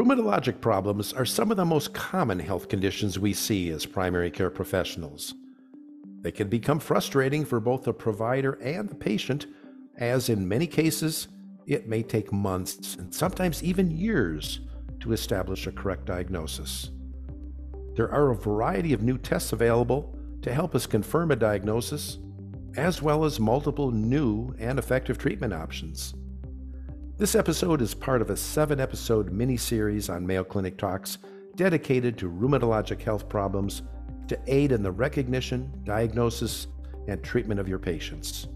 Rheumatologic problems are some of the most common health conditions we see as primary care professionals. They can become frustrating for both the provider and the patient, as in many cases, it may take months and sometimes even years to establish a correct diagnosis. There are a variety of new tests available to help us confirm a diagnosis, as well as multiple new and effective treatment options. This episode is part of a seven episode mini series on Mayo Clinic Talks dedicated to rheumatologic health problems to aid in the recognition, diagnosis, and treatment of your patients.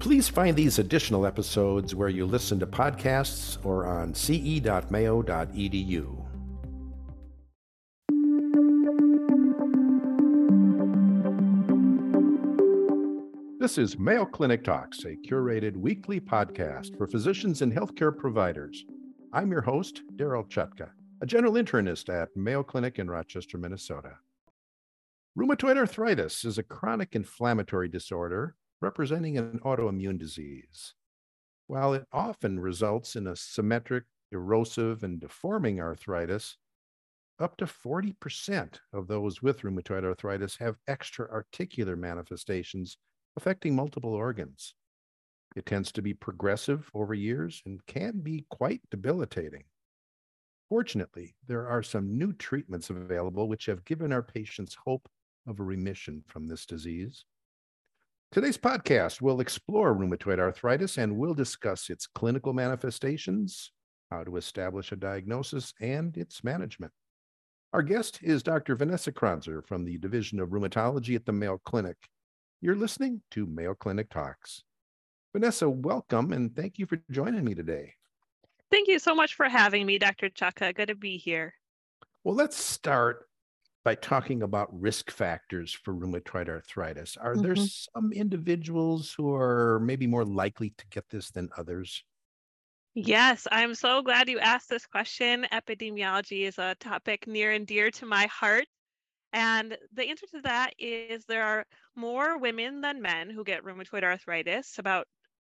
Please find these additional episodes where you listen to podcasts or on ce.mayo.edu. This is Mayo Clinic Talks, a curated weekly podcast for physicians and healthcare providers. I'm your host, Darryl Chutka, a general internist at Mayo Clinic in Rochester, Minnesota. Rheumatoid arthritis is a chronic inflammatory disorder representing an autoimmune disease. While it often results in a symmetric, erosive, and deforming arthritis, up to 40% of those with rheumatoid arthritis have extra articular manifestations affecting multiple organs. It tends to be progressive over years and can be quite debilitating. Fortunately, there are some new treatments available which have given our patients hope of a remission from this disease. Today's podcast will explore rheumatoid arthritis and we'll discuss its clinical manifestations, how to establish a diagnosis, and its management. Our guest is Dr. Vanessa Kronzer from the Division of Rheumatology at the Mayo Clinic. You're listening to Mayo Clinic Talks. Vanessa, welcome and thank you for joining me today. Thank you so much for having me, Dr. Chutka. Good to be here. Well, let's start by talking about risk factors for rheumatoid arthritis. Are mm-hmm. there some individuals who are maybe more likely to get this than others? Yes, I'm so glad you asked this question. Epidemiology is a topic near and dear to my heart. And the answer to that is there are more women than men who get rheumatoid arthritis, about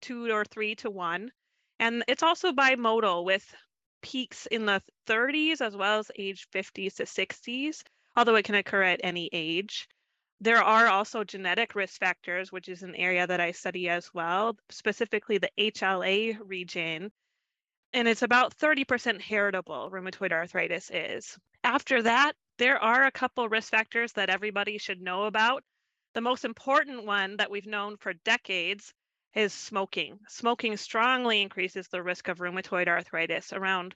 two or three to one. And it's also bimodal with peaks in the 30s as well as age 50s to 60s, although it can occur at any age. There are also genetic risk factors, which is an area that I study as well, specifically the HLA region. And it's about 30% heritable, rheumatoid arthritis is. After that, there are a couple risk factors that everybody should know about. The most important one that we've known for decades is smoking. Smoking strongly increases the risk of rheumatoid arthritis around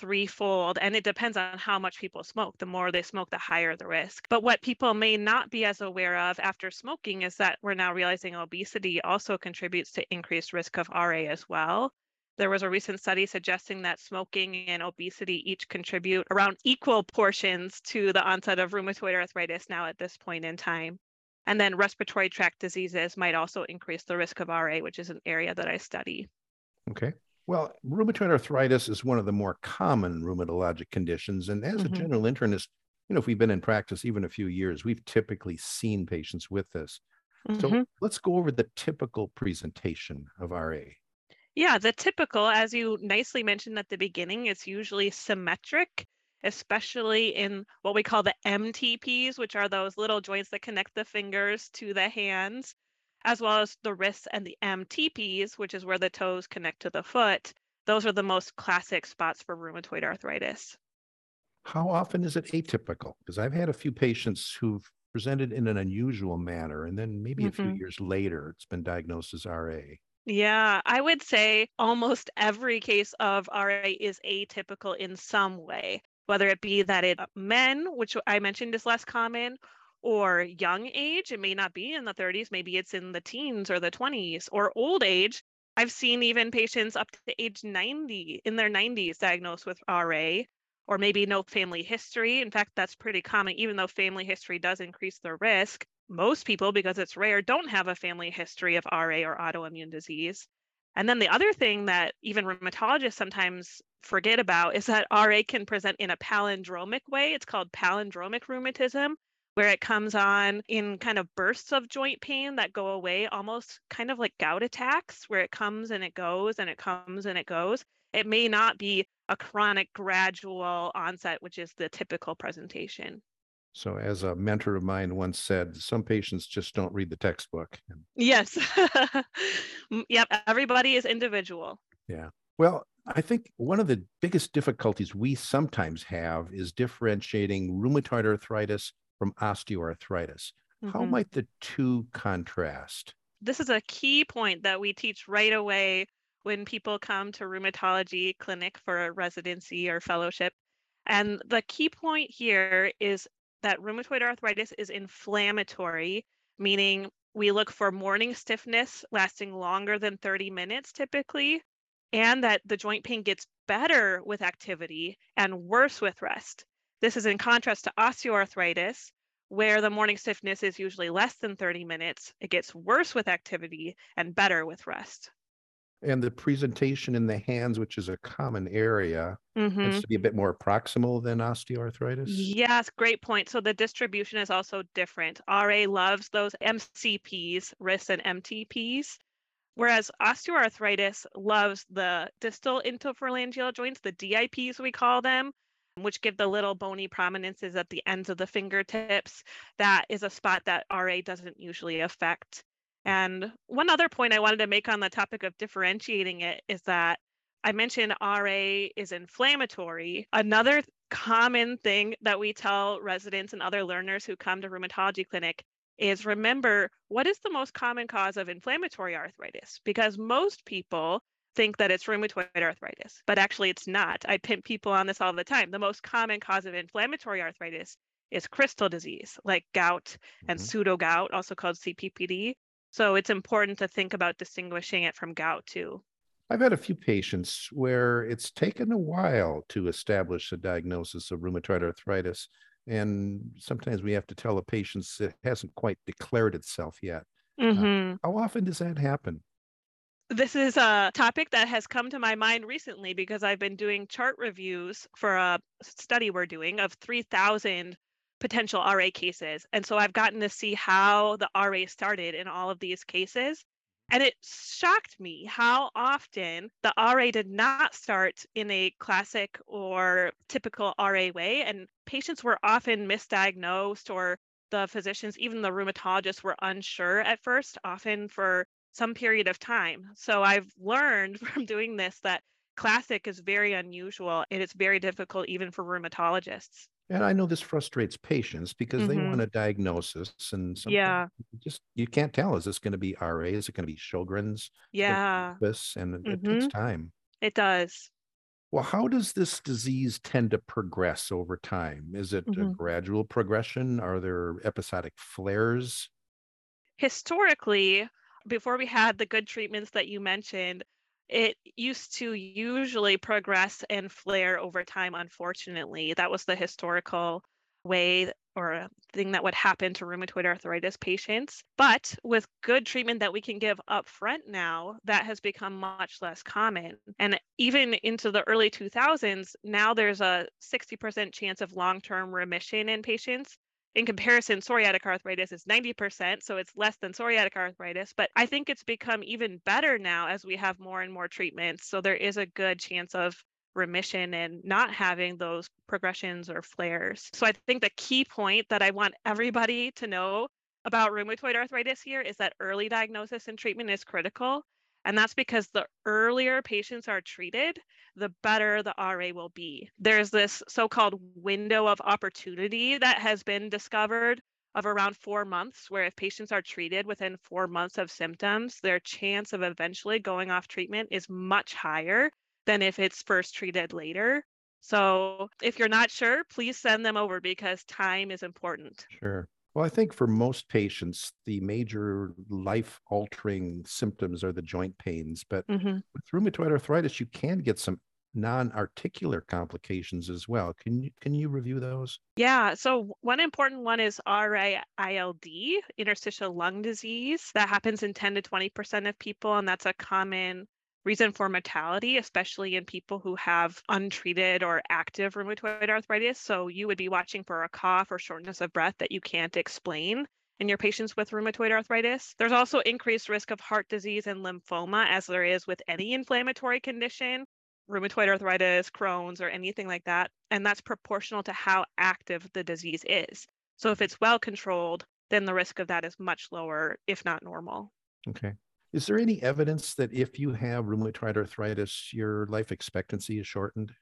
threefold, and it depends on how much people smoke. The more they smoke, the higher the risk. But what people may not be as aware of after smoking is that we're now realizing obesity also contributes to increased risk of RA as well. There was a recent study suggesting that smoking and obesity each contribute around equal portions to the onset of rheumatoid arthritis now at this point in time. And then respiratory tract diseases might also increase the risk of RA, which is an area that I study. Okay. Well, rheumatoid arthritis is one of the more common rheumatologic conditions. And as mm-hmm. a general internist, you know, if we've been in practice even a few years, we've typically seen patients with this. Mm-hmm. So let's go over the typical presentation of RA. Yeah, the typical, as you nicely mentioned at the beginning, it's usually symmetric, especially in what we call the MCPs, which are those little joints that connect the fingers to the hands, as well as the wrists and the MTPs, which is where the toes connect to the foot. Those are the most classic spots for rheumatoid arthritis. How often is it atypical? Because I've had a few patients who've presented in an unusual manner, and then maybe mm-hmm. a few mm-hmm. years later, it's been diagnosed as RA. Yeah, I would say almost every case of RA is atypical in some way, whether it be that it uh, men, which I mentioned is less common, or young age. It may not be in the 30s, maybe it's in the teens or the 20s, or old age. I've seen even patients up to age 90 in their 90s diagnosed with RA, or maybe no family history. In fact, that's pretty common, even though family history does increase the risk most people, because it's rare, don't have a family history of RA or autoimmune disease. And then the other thing that even rheumatologists sometimes forget about is that RA can present in a palindromic way. It's called palindromic rheumatism, where it comes on in kind of bursts of joint pain that go away, almost kind of like gout attacks, where it comes and it goes and it comes and it goes. It may not be a chronic gradual onset, which is the typical presentation. So, as a mentor of mine once said, some patients just don't read the textbook. Yes. yep. Everybody is individual. Yeah. Well, I think one of the biggest difficulties we sometimes have is differentiating rheumatoid arthritis from osteoarthritis. Mm-hmm. How might the two contrast? This is a key point that we teach right away when people come to rheumatology clinic for a residency or fellowship. And the key point here is that rheumatoid arthritis is inflammatory, meaning we look for morning stiffness lasting longer than 30 minutes typically, and that the joint pain gets better with activity and worse with rest. This is in contrast to osteoarthritis, where the morning stiffness is usually less than 30 minutes. It gets worse with activity and better with rest and the presentation in the hands, which is a common area, mm-hmm. tends to be a bit more proximal than osteoarthritis. Yes, great point. So the distribution is also different. RA loves those MCPs, wrists and MTPs, whereas osteoarthritis loves the distal interphalangeal joints, the DIPs we call them, which give the little bony prominences at the ends of the fingertips. That is a spot that RA doesn't usually affect. And one other point I wanted to make on the topic of differentiating it is that I mentioned RA is inflammatory. Another common thing that we tell residents and other learners who come to rheumatology clinic is remember what is the most common cause of inflammatory arthritis? Because most people think that it's rheumatoid arthritis, but actually it's not. I pimp people on this all the time. The most common cause of inflammatory arthritis is crystal disease, like gout and mm-hmm. pseudo gout, also called CPPD. So it's important to think about distinguishing it from gout too. I've had a few patients where it's taken a while to establish a diagnosis of rheumatoid arthritis. And sometimes we have to tell the patients it hasn't quite declared itself yet. Uh, mm-hmm. Uh, how often does that happen? This is a topic that has come to my mind recently because I've been doing chart reviews for a study we're doing of 3,000 potential RA cases. And so I've gotten to see how the RA started in all of these cases. And it shocked me how often the RA did not start in a classic or typical RA way. And patients were often misdiagnosed, or the physicians, even the rheumatologists, were unsure at first, often for some period of time. So I've learned from doing this that classic is very unusual and it's very difficult even for rheumatologists. And I know this frustrates patients because mm-hmm. they want a diagnosis, and yeah, just you can't tell. Is this going to be RA? Is it going to be Sjogren's? Yeah, this and mm-hmm. it takes time. It does. Well, how does this disease tend to progress over time? Is it mm-hmm. a gradual progression? Are there episodic flares? Historically, before we had the good treatments that you mentioned, it used to usually progress and flare over time, unfortunately. That was the historical way or thing that would happen to rheumatoid arthritis patients. But with good treatment that we can give up front now, that has become much less common. And even into the early 2000s, now there's a 60% chance of long term remission in patients in comparison, psoriatic arthritis is 90%, so it's less than psoriatic arthritis. But I think it's become even better now as we have more and more treatments. So there is a good chance of remission and not having those progressions or flares. So I think the key point that I want everybody to know about rheumatoid arthritis here is that early diagnosis and treatment is critical. And that's because the earlier patients are treated, the better the RA will be. There's this so called window of opportunity that has been discovered of around four months, where if patients are treated within four months of symptoms, their chance of eventually going off treatment is much higher than if it's first treated later. So if you're not sure, please send them over because time is important. Sure. Well, I think for most patients, the major life altering symptoms are the joint pains. But mm-hmm. with rheumatoid arthritis, you can get some non-articular complications as well. Can you can you review those? Yeah, so one important one is RA-ILD, interstitial lung disease. That happens in 10 to 20% of people and that's a common reason for mortality, especially in people who have untreated or active rheumatoid arthritis. So you would be watching for a cough or shortness of breath that you can't explain in your patients with rheumatoid arthritis. There's also increased risk of heart disease and lymphoma, as there is with any inflammatory condition. rheumatoid arthritis, Crohn's, or anything like that. And that's proportional to how active the disease is. So if it's well controlled, then the risk of that is much lower, if not normal. Okay. Is there any evidence that if you have rheumatoid arthritis, your life expectancy is shortened?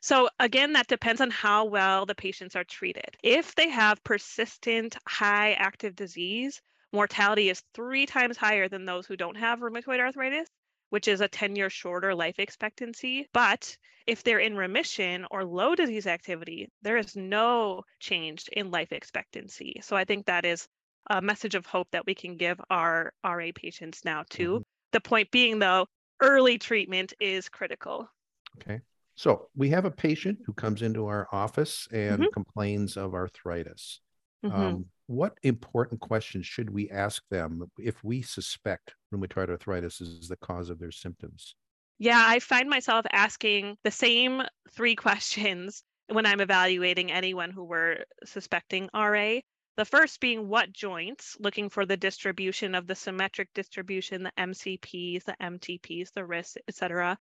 So, again, that depends on how well the patients are treated. If they have persistent high active disease, mortality is three times higher than those who don't have rheumatoid arthritis, which is a 10 year shorter life expectancy. But if they're in remission or low disease activity, there is no change in life expectancy. So, I think that is a message of hope that we can give our RA patients now too. Mm-hmm. The point being though, early treatment is critical. Okay. So we have a patient who comes into our office and mm-hmm. complains of arthritis. Mm-hmm. Um, what important questions should we ask them if we suspect rheumatoid arthritis is the cause of their symptoms? Yeah, I find myself asking the same three questions when I'm evaluating anyone who we're suspecting RA. The first being what joints, looking for the distribution of the symmetric distribution, the MCPs, the MTPs, the wrists, etc.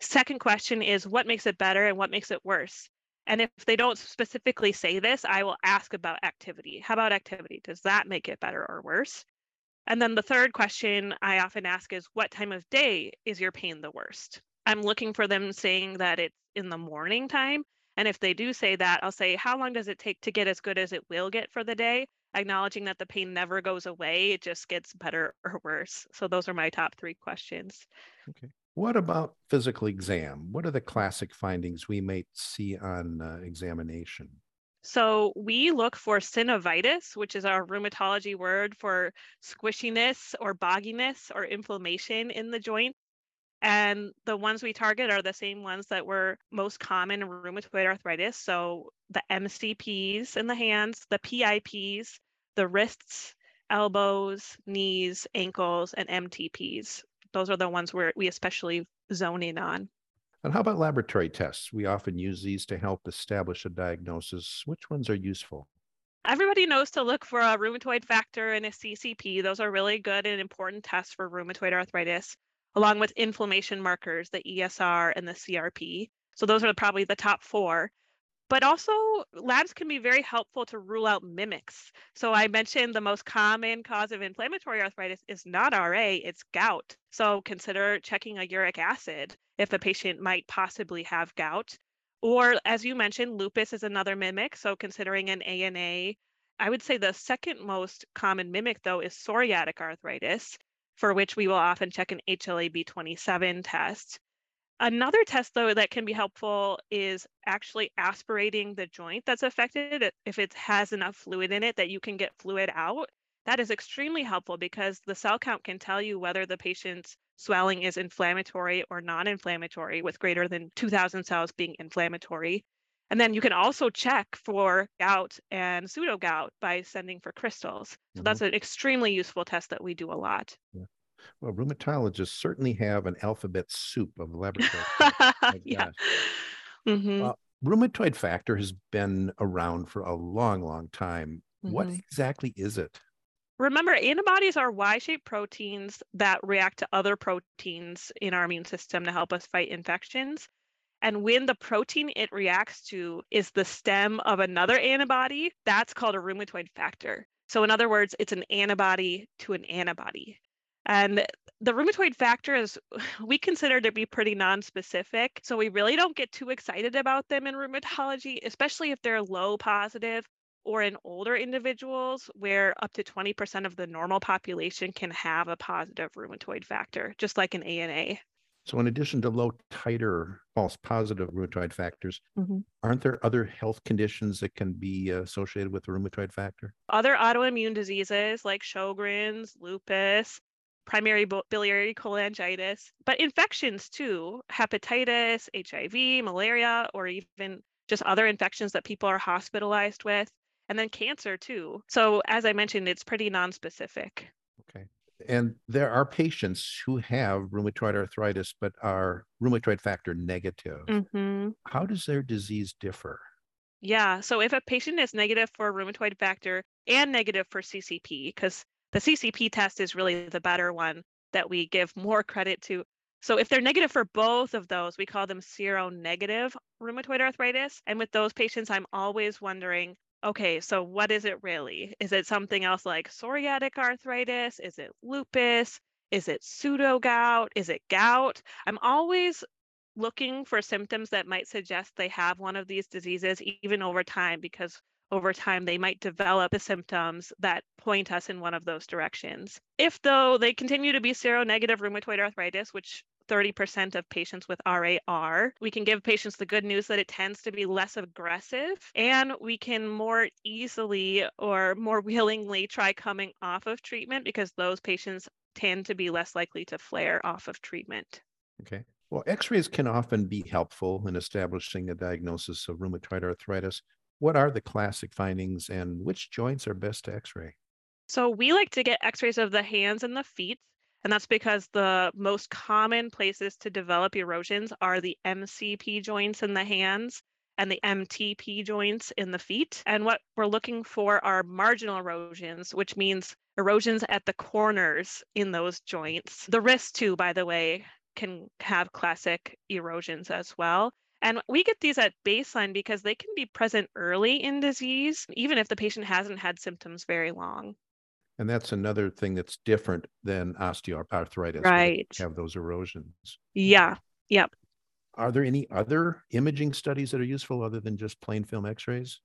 Second question is what makes it better and what makes it worse? And if they don't specifically say this, I will ask about activity. How about activity? Does that make it better or worse? And then the third question I often ask is what time of day is your pain the worst? I'm looking for them saying that it's in the morning time and if they do say that, I'll say, how long does it take to get as good as it will get for the day? Acknowledging that the pain never goes away, it just gets better or worse. So those are my top three questions. Okay. What about physical exam? What are the classic findings we may see on uh, examination? So we look for synovitis, which is our rheumatology word for squishiness or bogginess or inflammation in the joint. And the ones we target are the same ones that were most common in rheumatoid arthritis. So the MCPs in the hands, the PIPs, the wrists, elbows, knees, ankles, and MTPs. Those are the ones where we especially zone in on. And how about laboratory tests? We often use these to help establish a diagnosis. Which ones are useful? Everybody knows to look for a rheumatoid factor and a CCP. Those are really good and important tests for rheumatoid arthritis along with inflammation markers, the ESR and the CRP. So those are probably the top four. But also, labs can be very helpful to rule out mimics. So I mentioned the most common cause of inflammatory arthritis is not RA, it's gout. So consider checking a uric acid if the patient might possibly have gout. Or as you mentioned, lupus is another mimic. So considering an ANA, I would say the second most common mimic, though, is psoriatic arthritis for which we will often check an HLA-B27 test. Another test, though, that can be helpful is actually aspirating the joint that's affected. If it has enough fluid in it that you can get fluid out, that is extremely helpful because the cell count can tell you whether the patient's swelling is inflammatory or non inflammatory, with greater than 2,000 cells being inflammatory. And then you can also check for gout and pseudo gout by sending for crystals. So mm-hmm. that's an extremely useful test that we do a lot. Yeah. Well, rheumatologists certainly have an alphabet soup of laboratory. yeah. Mm-hmm. Uh, rheumatoid factor has been around for a long, long time. Mm-hmm. What exactly is it? Remember, antibodies are Y shaped proteins that react to other proteins in our immune system to help us fight infections. And when the protein it reacts to is the stem of another antibody, that's called a rheumatoid factor. So, in other words, it's an antibody to an antibody. And the rheumatoid factor is we consider to be pretty non-specific. So we really don't get too excited about them in rheumatology, especially if they're low positive or in older individuals where up to 20% of the normal population can have a positive rheumatoid factor, just like an ANA. So, in addition to low titer false positive rheumatoid factors, mm-hmm. aren't there other health conditions that can be associated with the rheumatoid factor? Other autoimmune diseases like Sjogren's, lupus, primary biliary cholangitis, but infections too, hepatitis, HIV, malaria, or even just other infections that people are hospitalized with, and then cancer too. So, as I mentioned, it's pretty non-specific. And there are patients who have rheumatoid arthritis but are rheumatoid factor negative. Mm-hmm. How does their disease differ? Yeah. So if a patient is negative for rheumatoid factor and negative for CCP, because the CCP test is really the better one that we give more credit to, So if they're negative for both of those, we call them seronegative rheumatoid arthritis. And with those patients, I'm always wondering, okay, so what is it really? Is it something else like psoriatic arthritis? Is it lupus? Is it pseudo gout? Is it gout? I'm always looking for symptoms that might suggest they have one of these diseases, even over time, because over time they might develop the symptoms that point us in one of those directions. If, though, they continue to be seronegative rheumatoid arthritis, which 30% of patients with RA are. We can give patients the good news that it tends to be less aggressive, and we can more easily or more willingly try coming off of treatment because those patients tend to be less likely to flare off of treatment. Okay. Well, x rays can often be helpful in establishing a diagnosis of rheumatoid arthritis. What are the classic findings and which joints are best to x ray? So, we like to get x rays of the hands and the feet. And that's because the most common places to develop erosions are the MCP joints in the hands and the MTP joints in the feet. And what we're looking for are marginal erosions, which means erosions at the corners in those joints. The wrist, too, by the way, can have classic erosions as well. And we get these at baseline because they can be present early in disease, even if the patient hasn't had symptoms very long. And that's another thing that's different than osteoarthritis. Right. Have those erosions. Yeah. Yep. Are there any other imaging studies that are useful other than just plain film x rays?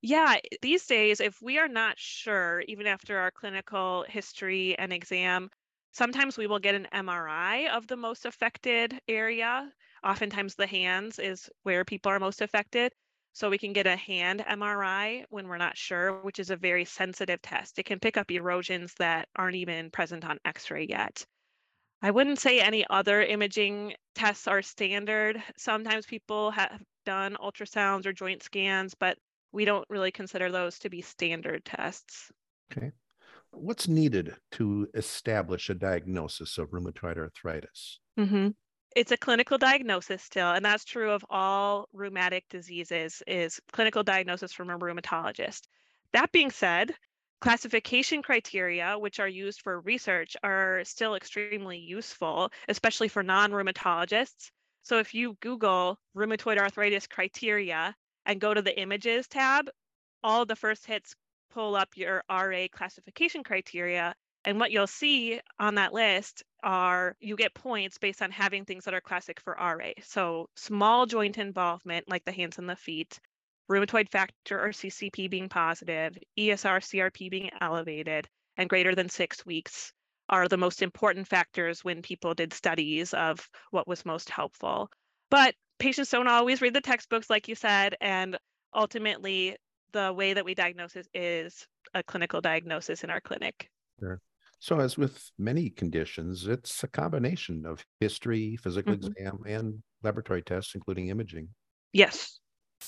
Yeah, these days, if we are not sure, even after our clinical history and exam, sometimes we will get an MRI of the most affected area. Oftentimes, the hands is where people are most affected. So we can get a hand MRI when we're not sure, which is a very sensitive test. It can pick up erosions that aren't even present on x ray yet. I wouldn't say any other imaging tests are standard. Sometimes people have done ultrasounds or joint scans, but we don't really consider those to be standard tests. Okay. What's needed to establish a diagnosis of rheumatoid arthritis? Mm-hmm it's a clinical diagnosis still and that's true of all rheumatic diseases is clinical diagnosis from a rheumatologist. That being said classification criteria which are used for research are still extremely useful especially for non-rheumatologists. So if you google rheumatoid arthritis criteria and go to the images tab all the first hits pull up your ra classification criteria and what you'll see on that list are you get points based on having things that are classic for RA. So small joint involvement, like the hands and the feet, rheumatoid factor or CCP being positive, ESR CRP being elevated, and greater than six weeks are the most important factors when people did studies of what was most helpful. But patients don't always read the textbooks, like you said, and ultimately, the way that we diagnose is a clinical diagnosis in our clinic. Sure. So, as with many conditions, it's a combination of history, physical mm-hmm. exam, and laboratory tests, including imaging. Yes.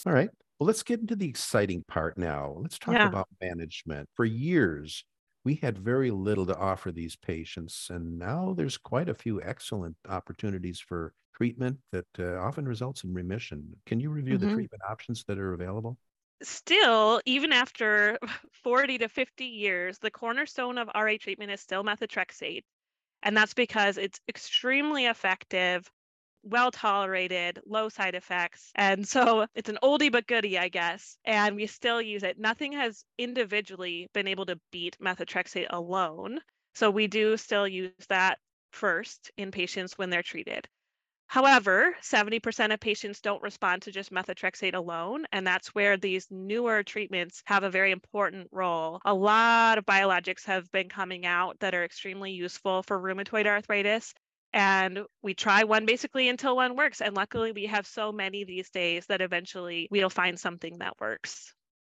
All right. Well, let's get into the exciting part now. Let's talk yeah. about management. For years, we had very little to offer these patients, and now there's quite a few excellent opportunities for treatment that uh, often results in remission. Can you review mm-hmm. the treatment options that are available? Still, even after 40 to 50 years, the cornerstone of RA treatment is still methotrexate. And that's because it's extremely effective, well tolerated, low side effects. And so it's an oldie but goodie, I guess. And we still use it. Nothing has individually been able to beat methotrexate alone. So we do still use that first in patients when they're treated. However, 70% of patients don't respond to just methotrexate alone, and that's where these newer treatments have a very important role. A lot of biologics have been coming out that are extremely useful for rheumatoid arthritis, and we try one basically until one works. And luckily, we have so many these days that eventually we'll find something that works.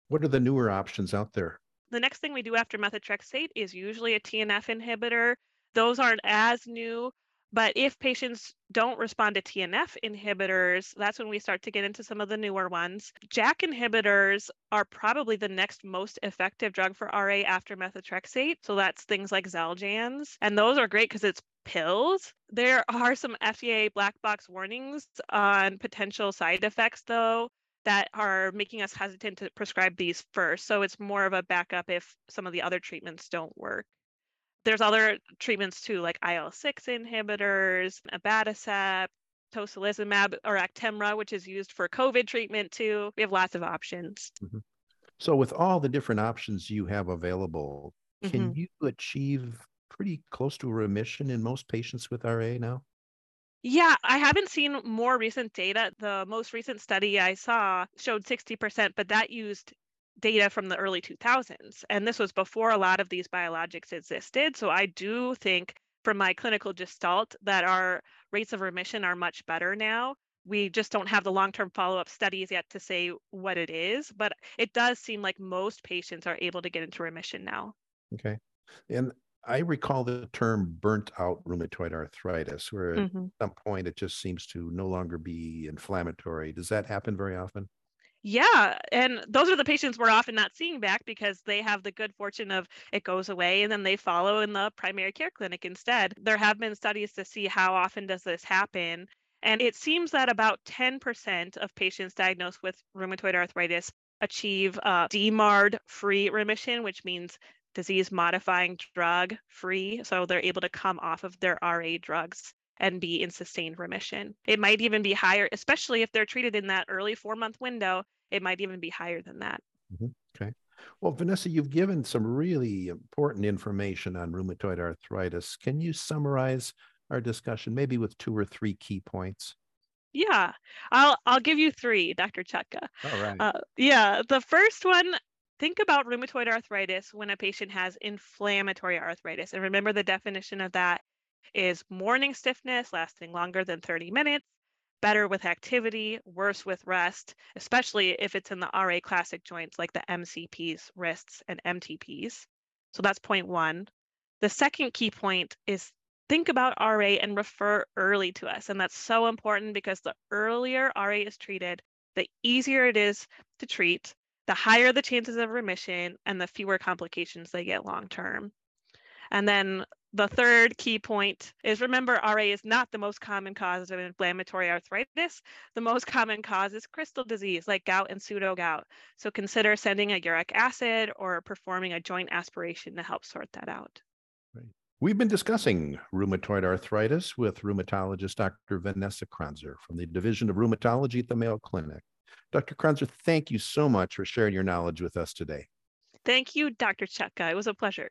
What are the newer options out there? The next thing we do after methotrexate is usually a TNF inhibitor. Those aren't as new, but if patients don't respond to TNF inhibitors, that's when we start to get into some of the newer ones. JAK inhibitors are probably the next most effective drug for RA after methotrexate. So that's things like Xeljanz. And those are great because it's pills. There are some FDA black box warnings on potential side effects, though, that are making us hesitant to prescribe these first. So it's more of a backup if some of the other treatments don't work. There's other treatments too, like IL-6 inhibitors, abatacept, tocilizumab or Actemra, which is used for COVID treatment too. We have lots of options. Mm-hmm. So, with all the different options you have available, can mm-hmm. you achieve pretty close to a remission in most patients with RA now? Yeah, I haven't seen more recent data. The most recent study I saw showed 60%, but that used data from the early 2000s. And this was before a lot of these biologics existed. So I do think from my clinical gestalt that our rates of remission are much better now. We just don't have the long term follow up studies yet to say what it is, but it does seem like most patients are able to get into remission now. Okay. And I recall the term burnt out rheumatoid arthritis, where mm-hmm. at some point it just seems to no longer be inflammatory. Does that happen very often? Yeah. And those are the patients we're often not seeing back because they have the good fortune of it goes away and then they follow in the primary care clinic instead. There have been studies to see how often does this happen. And it seems that about 10% of patients diagnosed with rheumatoid arthritis achieve a DMARD free remission, which means disease modifying drug free. So they're able to come off of their RA drugs and be in sustained remission. It might even be higher, especially if they're treated in that early four month window, it might even be higher than that. Mm-hmm. Okay. Well, Vanessa, you've given some really important information on rheumatoid arthritis. Can you summarize our discussion, maybe with two or three key points? Yeah, I'll I'll give you three, Dr. Chutka. All right. Uh, yeah, the first one think about rheumatoid arthritis when a patient has inflammatory arthritis. And remember the definition of that is morning stiffness lasting longer than 30 minutes, better with activity, worse with rest, especially if it's in the RA classic joints like the MCPs, wrists, and MTPs. So that's point one. The second key point is think about RA and refer early to us. And that's so important because the earlier RA is treated, the easier it is to treat the higher the chances of remission and the fewer complications they get long term. And then the third key point is remember RA is not the most common cause of inflammatory arthritis. The most common cause is crystal disease like gout and pseudo gout. So consider sending a uric acid or performing a joint aspiration to help sort that out. Right. We've been discussing rheumatoid arthritis with rheumatologist Dr. Vanessa Kronzer from the Division of Rheumatology at the Mayo Clinic. Dr. Kronzer, thank you so much for sharing your knowledge with us today. Thank you, Dr. Chutka. It was a pleasure.